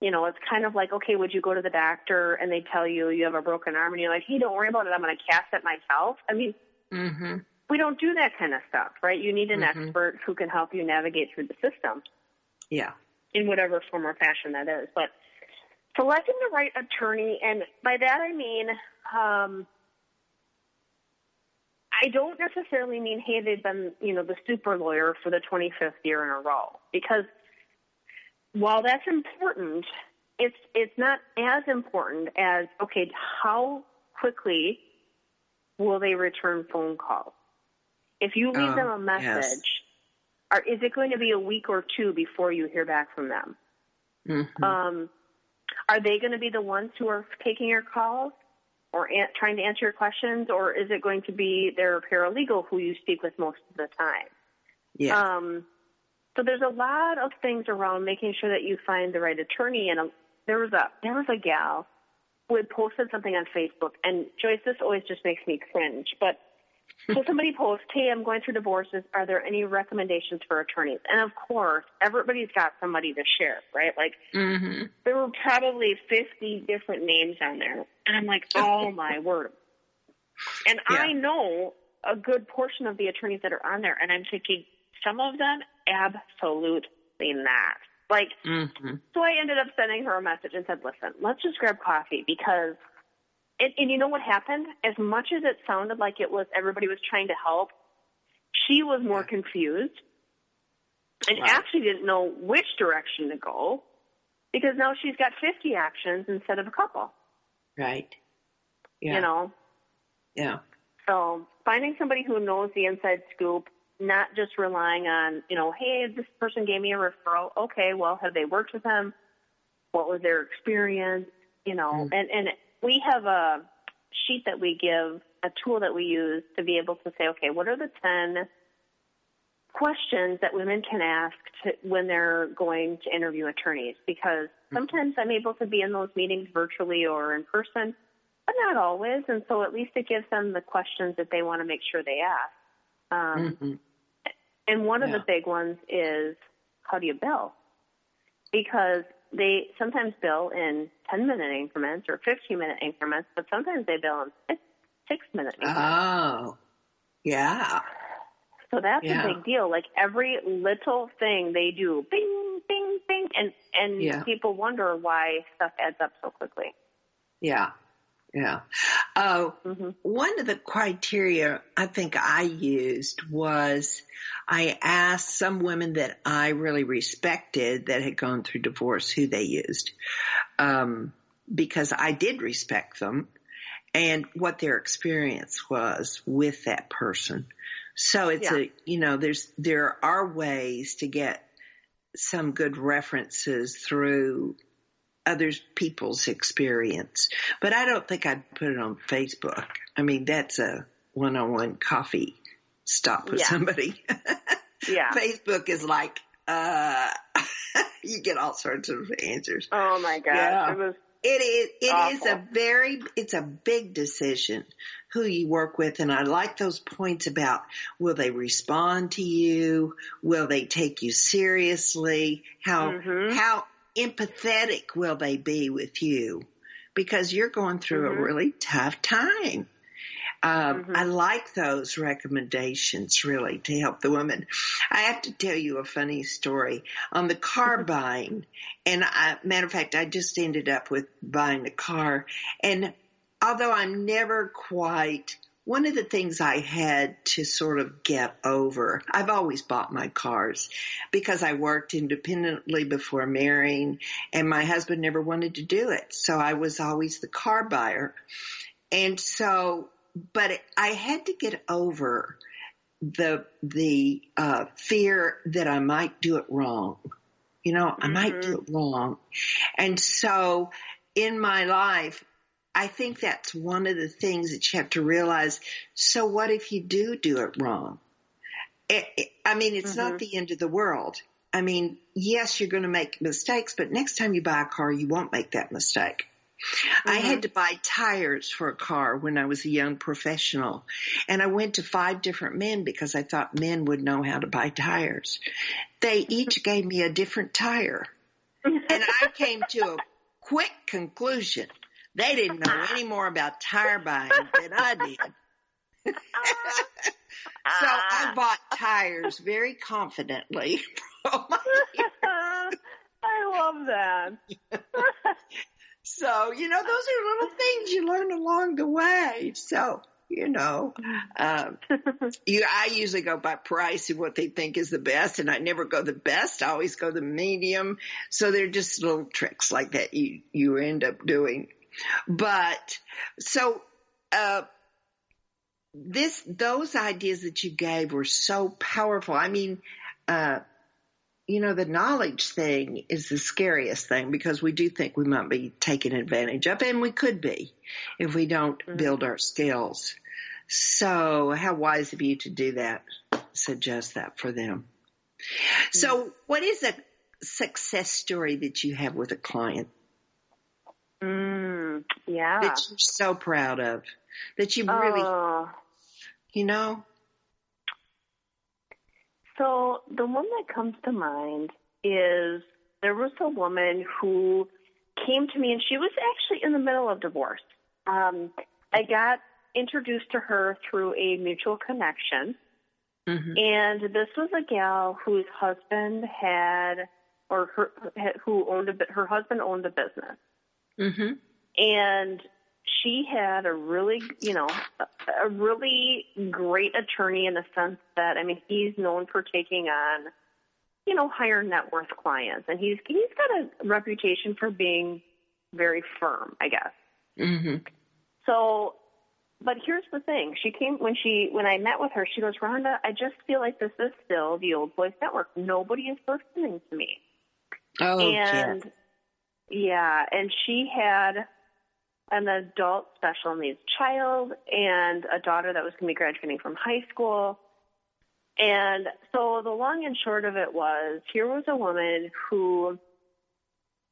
you know, it's kind of like, okay, would you go to the doctor and they tell you you have a broken arm and you're like, hey, don't worry about it. I'm going to cast it myself. I mean, mm-hmm. we don't do that kind of stuff, right? You need an mm-hmm. expert who can help you navigate through the system. Yeah. In whatever form or fashion that is. But selecting the right attorney, and by that I mean, um, I don't necessarily mean hey they've been you know the super lawyer for the 25th year in a row because while that's important, it's it's not as important as okay how quickly will they return phone calls? If you leave them a um, message, yes. are, is it going to be a week or two before you hear back from them? Mm-hmm. Um, are they going to be the ones who are taking your calls? Or an- trying to answer your questions, or is it going to be their paralegal who you speak with most of the time? Yeah. Um, So there's a lot of things around making sure that you find the right attorney. And a, there was a there was a gal who had posted something on Facebook, and Joyce, this always just makes me cringe. But so somebody posts, "Hey, I'm going through divorces. Are there any recommendations for attorneys?" And of course, everybody's got somebody to share, right? Like Mm-hmm. there were probably 50 different names on there, and I'm like, "Oh my word!" And Yeah. I know a good portion of the attorneys that are on there, and I'm thinking some of them absolutely not. Like, Mm-hmm. so I ended up sending her a message and said, "Listen, let's just grab coffee because." And, and you know what happened? As much as it sounded like it was everybody was trying to help, she was more confused and Right. actually didn't know which direction to go because now she's got 50 actions instead of a couple. Right. Yeah. You know, Yeah. so finding somebody who knows the inside scoop, not just relying on, you know, hey, this person gave me a referral. Okay, well, have they worked with them? What was their experience? You know, Mm. and and we have a sheet that we give, a tool that we use to be able to say, okay, what are the ten questions that women can ask to, when they're going to interview attorneys? Because sometimes I'm able to be in those meetings virtually or in person, but not always. And so at least it gives them the questions that they want to make sure they ask. Um, hmm and one of the big ones is how do you bill? Because they sometimes bill in 10 minute increments or 15 minute increments, but sometimes they bill in six, six minute increments. Oh. Yeah. so that's yeah. a big deal. Like every little thing they do, bing, bing, bing, and and Yeah. people wonder why stuff adds up so quickly. Yeah. Yeah. Oh, hmm one of the criteria I think I used was I asked some women that I really respected that had gone through divorce who they used. Um, because I did respect them and what their experience was with that person. So it's Yeah. a, you know, there's, there are ways to get some good references through other people's experience. But I don't think I'd put it on Facebook. I mean, that's a one-on-one coffee stop with Yeah. somebody. Yeah. Facebook is like, uh, you get all sorts of answers. Oh my gosh. Yeah. It was It is, it is a very, it's a big decision who you work with. And I like those points about will they respond to you? Will they take you seriously? How, Mhm. how empathetic will they be with you? Because you're going through Mhm. a really tough time. Um, Mhm. I like those recommendations really to help the women. I have to tell you a funny story on the car buying. And I, matter of fact, I just ended up with buying a car. And although I'm never quite, one of the things I had to sort of get over, I've always bought my cars because I worked independently before marrying and my husband never wanted to do it. So I was always the car buyer. And so, but I had to get over the, the, uh, fear that I might do it wrong. You know, I might do it wrong. And so in my life, I think that's one of the things that you have to realize. So what if you do do it wrong? It, it, I mean, it's not mm-hmm. the end of the world. I mean, yes, you're going to make mistakes, but next time you buy a car, you won't make that mistake. I mm-hmm. had to buy tires for a car when I was a young professional and I went to five different men because I thought men would know how to buy tires. They each gave me a different tire and I came to a quick conclusion. They didn't know any more about tire buying than I did. So I bought tires very confidently. I love that. so, you know, those are little things you learn along the way. So, you know, um, you, I usually go by price and what they think is the best and I never go the best. I always go the medium. So they're just little tricks like that you, you end up doing. But so, uh, this, those ideas that you gave were so powerful. I mean, uh, you know, the knowledge thing is the scariest thing because we do think we might be taken advantage of and we could be if we don't build our skills. So how wise of you to do that, suggest that for them. So, what is a success story that you have with a client Mm, yeah. that you're so proud of? That you really, Oh. you know? So the one that comes to mind is there was a woman who came to me and she was actually in the middle of divorce. Um, I got introduced to her through a mutual connection. hmm And this was a gal whose husband had, or her, who owned a, her husband owned a business. Hmm and she had a really, you know, a, a really great attorney in the sense that I mean, he's known for taking on, you know, higher net worth clients, and he's he's got a reputation for being very firm, I guess. hmm So, but here's the thing: she came when she when I met with her. She goes, Rhonda, I just feel like this is still the old boys network. Nobody is listening to me. Oh, and yes. Yeah, and she had an adult special needs child and a daughter that was going to be graduating from high school. And so the long and short of it was here was a woman who,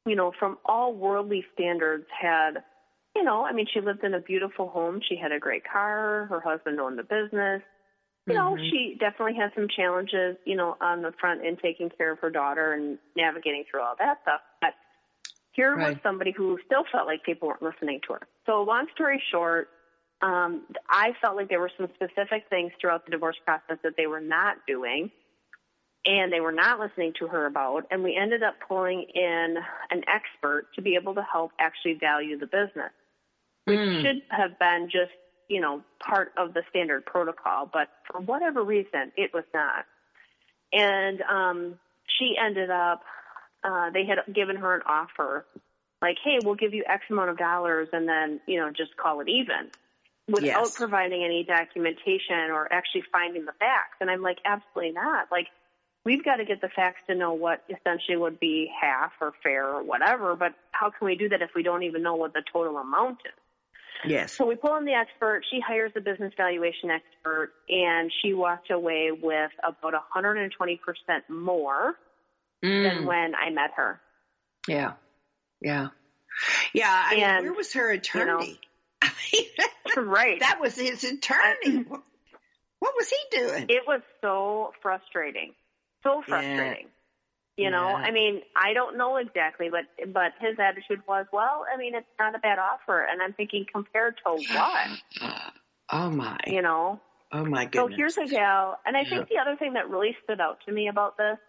you know, from all worldly standards had, you know, I mean, she lived in a beautiful home. She had a great car. Her husband owned a business. You know, Mhm. she definitely had some challenges, you know, on the front end taking care of her daughter and navigating through all that stuff. But here was somebody who still felt like people weren't listening to her. So long story short, um, I felt like there were some specific things throughout the divorce process that they were not doing and they were not listening to her about. And we ended up pulling in an expert to be able to help actually value the business, which Mm. should have been just, you know, part of the standard protocol. But for whatever reason, it was not. And um, she ended up, uh, they had given her an offer like, hey, we'll give you X amount of dollars and then, you know, just call it even without Yes. providing any documentation or actually finding the facts. And I'm like, absolutely not. Like, we've got to get the facts to know what essentially would be half or fair or whatever. But how can we do that if we don't even know what the total amount is? Yes. So we pull in the expert. She hires a business valuation expert, and she walked away with about 120% more than Mm. when I met her. Yeah. Yeah. Yeah. I mean, where was her attorney? I mean, right. that was his attorney. what was he doing? it was so frustrating. So Yeah. frustrating. You know, Yeah. I mean, I don't know exactly, but but his attitude was, well, I mean, it's not a bad offer, and I'm thinking compared to what, oh my. you know? Oh my goodness. So here's a gal, and I think the other thing that really stood out to me about this is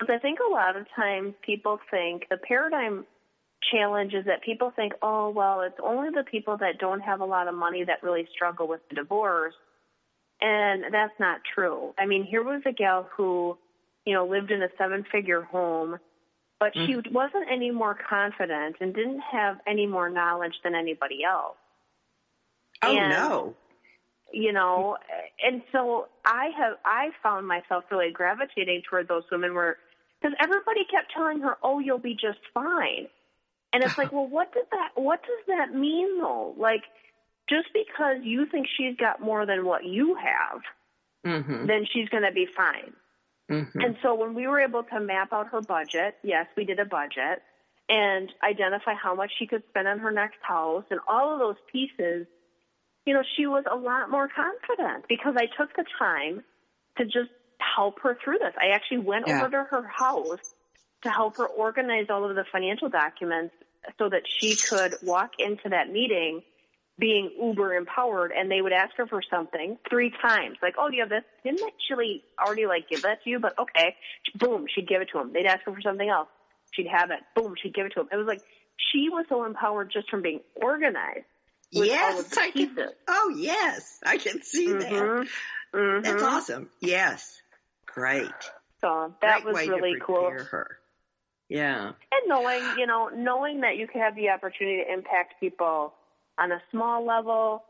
I think a lot of times people think the paradigm challenge is that people think, oh, well, it's only the people that don't have a lot of money that really struggle with the divorce. And that's not true. I mean, here was a gal who, you know, lived in a seven figure home, but she mm-hmm. wasn't any more confident and didn't have any more knowledge than anybody else oh and- no. you know and so i have i found myself really gravitating toward those women where because everybody kept telling her oh you'll be just fine and it's like well what does that what does that mean though like just because you think she's got more than what you have Mm-hmm. then she's going to be fine Mm-hmm. and so when we were able to map out her budget, yes, we did a budget and identify how much she could spend on her next house and all of those pieces, you know, she was a lot more confident because I took the time to just help her through this. I actually went Yeah. over to her house to help her organize all of the financial documents so that she could walk into that meeting being uber empowered and they would ask her for something three times like oh do you have this didn't actually already like give that to you but okay boom she'd give it to him they'd ask her for something else she'd have it boom she'd give it to him it was like she was so empowered just from being organized Yes, I can. Oh yes, I can see that. Mhm. Mhm. That's awesome. Yes, great. so that great was really cool her. Yeah. and knowing you know knowing that you can have the opportunity to impact people on a small level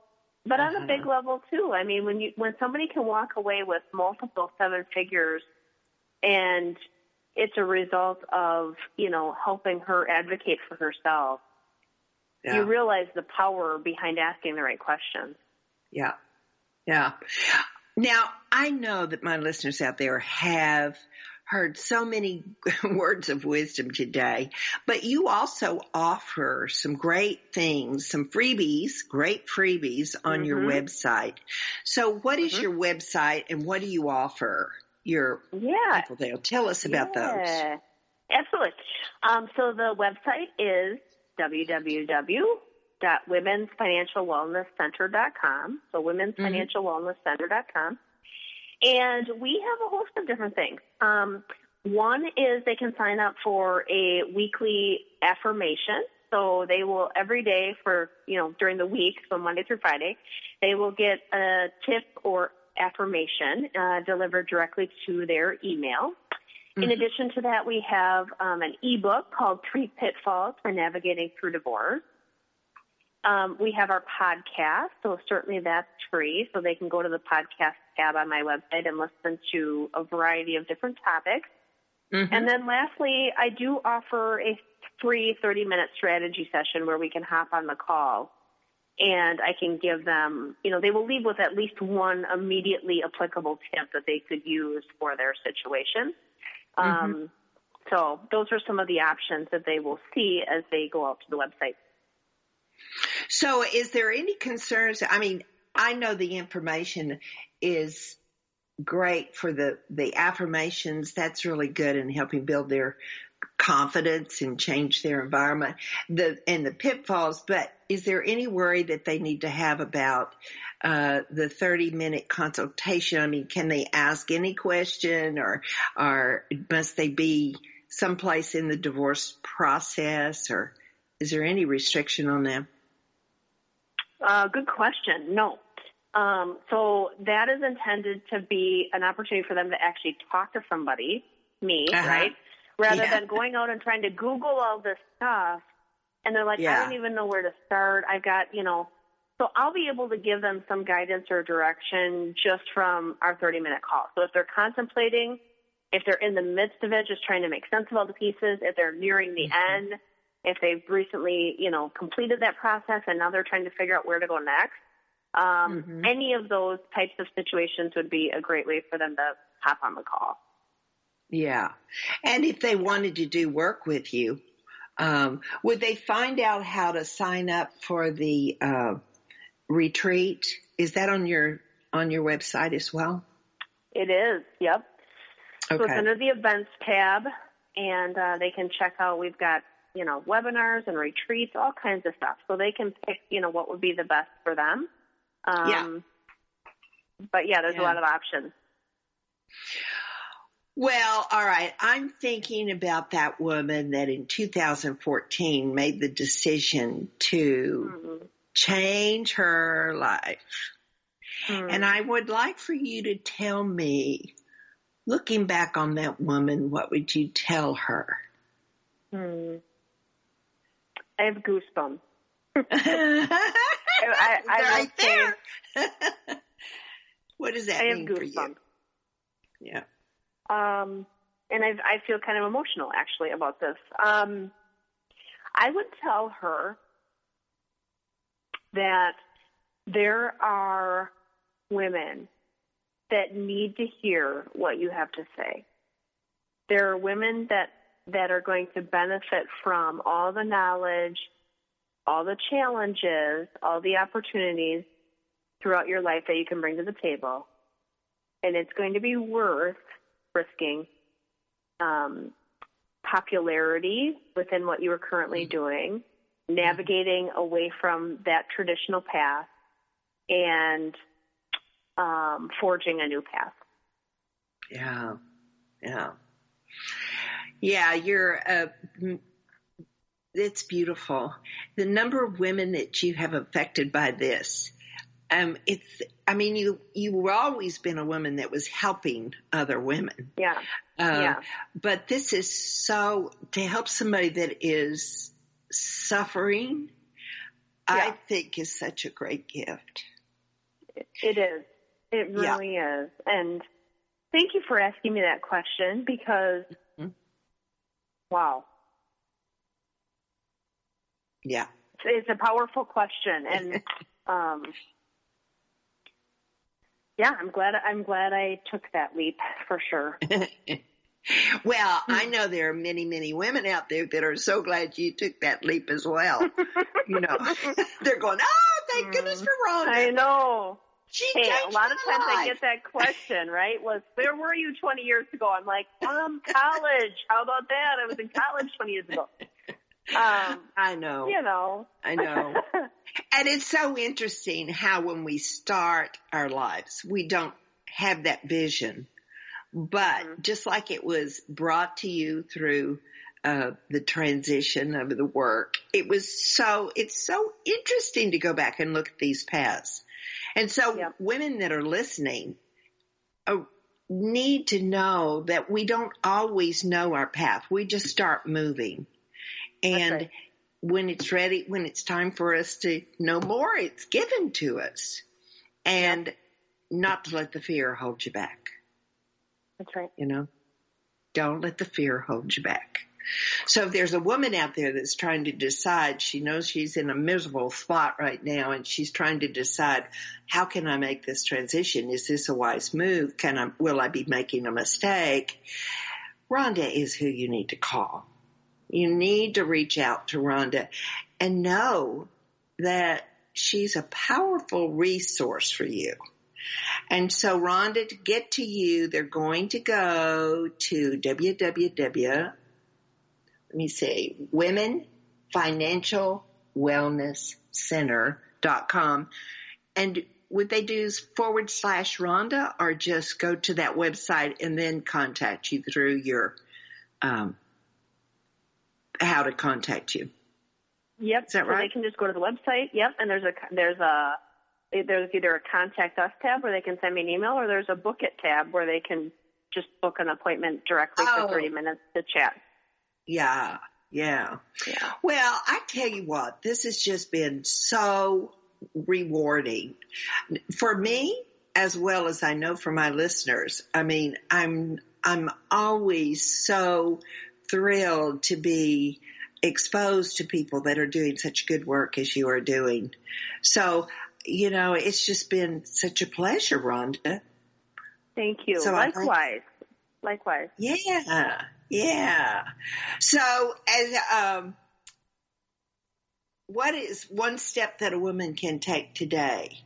but on a Uh-huh. big level too i mean when you when somebody can walk away with multiple seven figures and it's a result of you know helping her advocate for herself Yeah. you realize the power behind asking the right questions Yeah. Yeah. Now, I know that my listeners out there have heard so many words of wisdom today, but you also offer some great things, some freebies, great freebies on mm-hmm. your website. So what is mm-hmm. your website and what do you offer your yeah. people there? Tell us about yeah. those. Absolutely. Um, so the website is www.womensfinancialwellnesscenter.com. So womensfinancialwellnesscenter.com. Mm-hmm. And we have a host of different things. Um, one is they can sign up for a weekly affirmation. So they will every day for, you know, during the week, so Monday through Friday, they will get a tip or affirmation uh, delivered directly to their email. Mm-hmm. In addition to that, we have um, an ebook called Three Pitfalls for Navigating Through Divorce. Um, we have our podcast, so certainly that's free. So they can go to the podcast tab on my website and listen to a variety of different topics. Mm-hmm. And then lastly, I do offer a free 30 minute strategy session where we can hop on the call and I can give them, you know, they will leave with at least one immediately applicable tip that they could use for their situation. Mm-hmm. Um, so those are some of the options that they will see as they go out to the website. So is there any concerns? I mean, I know the information is great for the, the affirmations. That's really good in helping build their confidence and change their environment. The, and the pitfalls, but is there any worry that they need to have about, uh, the 30 minute consultation? I mean, can they ask any question or, or must they be someplace in the divorce process or is there any restriction on them? Uh, good question. No. Um, so that is intended to be an opportunity for them to actually talk to somebody, me, uh-huh. right? Rather yeah. than going out and trying to Google all this stuff. And they're like, yeah. I don't even know where to start. I've got, you know, so I'll be able to give them some guidance or direction just from our 30 minute call. So if they're contemplating, if they're in the midst of it, just trying to make sense of all the pieces, if they're nearing the mm-hmm. end, if they've recently, you know, completed that process and now they're trying to figure out where to go next. Um, mm-hmm. Any of those types of situations would be a great way for them to hop on the call. Yeah. And if they wanted to do work with you, um, would they find out how to sign up for the uh, retreat? Is that on your on your website as well? It is. Yep. Okay. So it's under the events tab, and uh, they can check out. We've got you know, webinars and retreats, all kinds of stuff. So they can pick, you know, what would be the best for them. Um, yeah. But yeah, there's yeah. a lot of options. Well, all right. I'm thinking about that woman that in 2014 made the decision to mm-hmm. change her life. Mm-hmm. And I would like for you to tell me, looking back on that woman, what would you tell her? Hmm. I have goosebumps. I, I right there. what does that I mean have goosebumps. Yeah. Um, and I, I feel kind of emotional actually about this. Um, I would tell her that there are women that need to hear what you have to say. There are women that that are going to benefit from all the knowledge, all the challenges, all the opportunities throughout your life that you can bring to the table. And it's going to be worth risking um, popularity within what you are currently mm-hmm. doing, navigating away from that traditional path, and um, forging a new path. Yeah, yeah. Yeah, you're, uh, it's beautiful. The number of women that you have affected by this, um, it's, I mean, you, you've always been a woman that was helping other women. Yeah. Uh, yeah. But this is so, to help somebody that is suffering, yeah. I think is such a great gift. It is. It really yeah. is. And thank you for asking me that question because Wow. Yeah. It's a powerful question. And, um, Yeah, I'm glad. I'm glad I took that leap for sure. well, I know there are many, many women out there that are so glad you took that leap as well. you know, they're going, "Oh, thank goodness for Rhonda." I know. She Hey, a lot of times life. I get that question, right? Was where were you 20 years ago? I'm like, um, college. How about that? I was in college 20 years ago. Um, I know. you know. I know. And it's so interesting how when we start our lives, we don't have that vision. But Mhm. just like it was brought to you through uh, the transition of the work, it was so, it's so interesting to go back and look at these paths. And so women that are listening uh, need to know that we don't always know our path. We just start moving. And right. when it's ready, when it's time for us to know more, it's given to us. And not to let the fear hold you back, That's right. you know? Don't let the fear hold you back. So if there's a woman out there that's trying to decide, she knows she's in a miserable spot right now and she's trying to decide, how can I make this transition? Is this a wise move? Can I, will I be making a mistake? Rhonda is who you need to call. You need to reach out to Rhonda and know that she's a powerful resource for you. And so Rhonda, to get to you, they're going to go to www, me see, Women Financial Wellness Center.com. And would they do forward slash Rhonda or just go to that website and then contact you through your, um, how to contact you? Yep. Is that so right? They can just go to the website. Yep. And there's a there's a there's either a contact us tab where they can send me an email, or there's a book it tab where they can just book an appointment directly Oh. for 30 minutes to chat. Yeah, yeah. Yeah. Well, I tell you what, this has just been so rewarding for me as well as I know for my listeners. I mean, I'm I'm always so thrilled to be exposed to people that are doing such good work as you are doing. So, you know, it's just been such a pleasure, Rhonda. Thank you. So Likewise. Likewise. Yeah, yeah. So, as um, what is one step that a woman can take today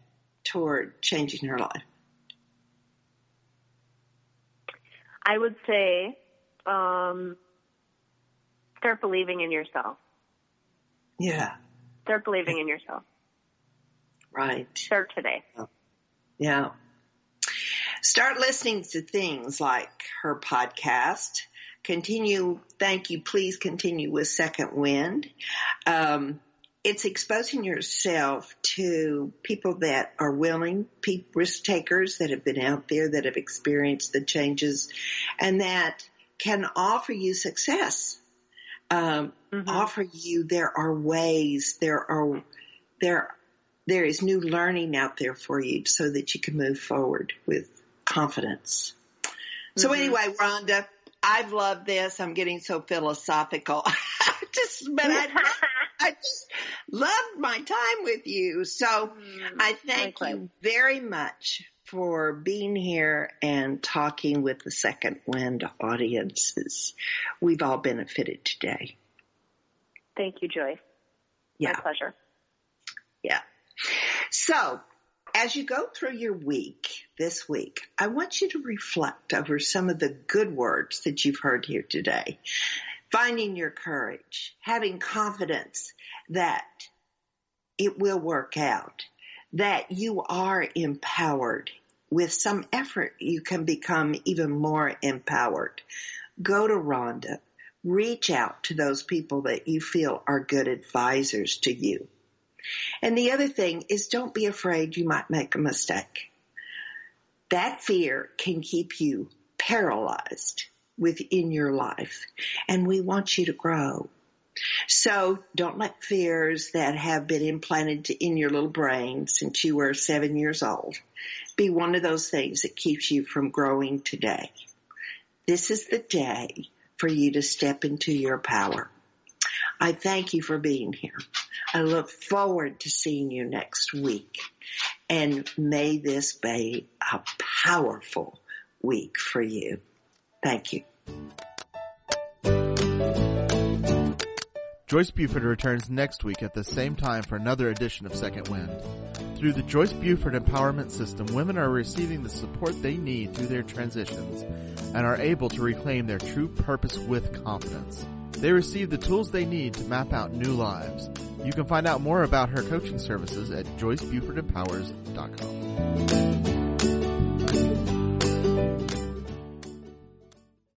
toward changing her life? I would say um, start believing in yourself. Yeah, Start believing in yourself. right. Start today. Yeah. Start listening to things like her podcast. Continue, thank you, please continue with Second Wind. Um, it's exposing yourself to people that are willing, risk takers that have been out there, that have experienced the changes, and that can offer you success. Um, Mhm. offer you there are ways, there are there there is new learning out there for you so that you can move forward with confidence. So Mhm. anyway, Rhonda, I've loved this. I'm getting so philosophical. just, but I, I just loved my time with you. So Mm, I thank likewise. you very much for being here and talking with the Second Wind audiences. We've all benefited today. Thank you, Joyce. Yeah. My pleasure. Yeah. So, as you go through your week this week, I want you to reflect over some of the good words that you've heard here today. Finding your courage, having confidence that it will work out, that you are empowered. With some effort, you can become even more empowered. Go to Rhonda. Reach out to those people that you feel are good advisors to you. And the other thing is don't be afraid you might make a mistake. That fear can keep you paralyzed within your life. And we want you to grow. So don't let fears that have been implanted in your little brain since you were seven years old be one of those things that keeps you from growing today. This is the day for you to step into your power. I thank you for being here. I look forward to seeing you next week. And may this be a powerful week for you. Thank you. Joyce Buford returns next week at the same time for another edition of Second Wind. Through the Joyce Buford Empowerment System, women are receiving the support they need through their transitions and are able to reclaim their true purpose with confidence. They receive the tools they need to map out new lives. You can find out more about her coaching services at joycebufordempowers.com.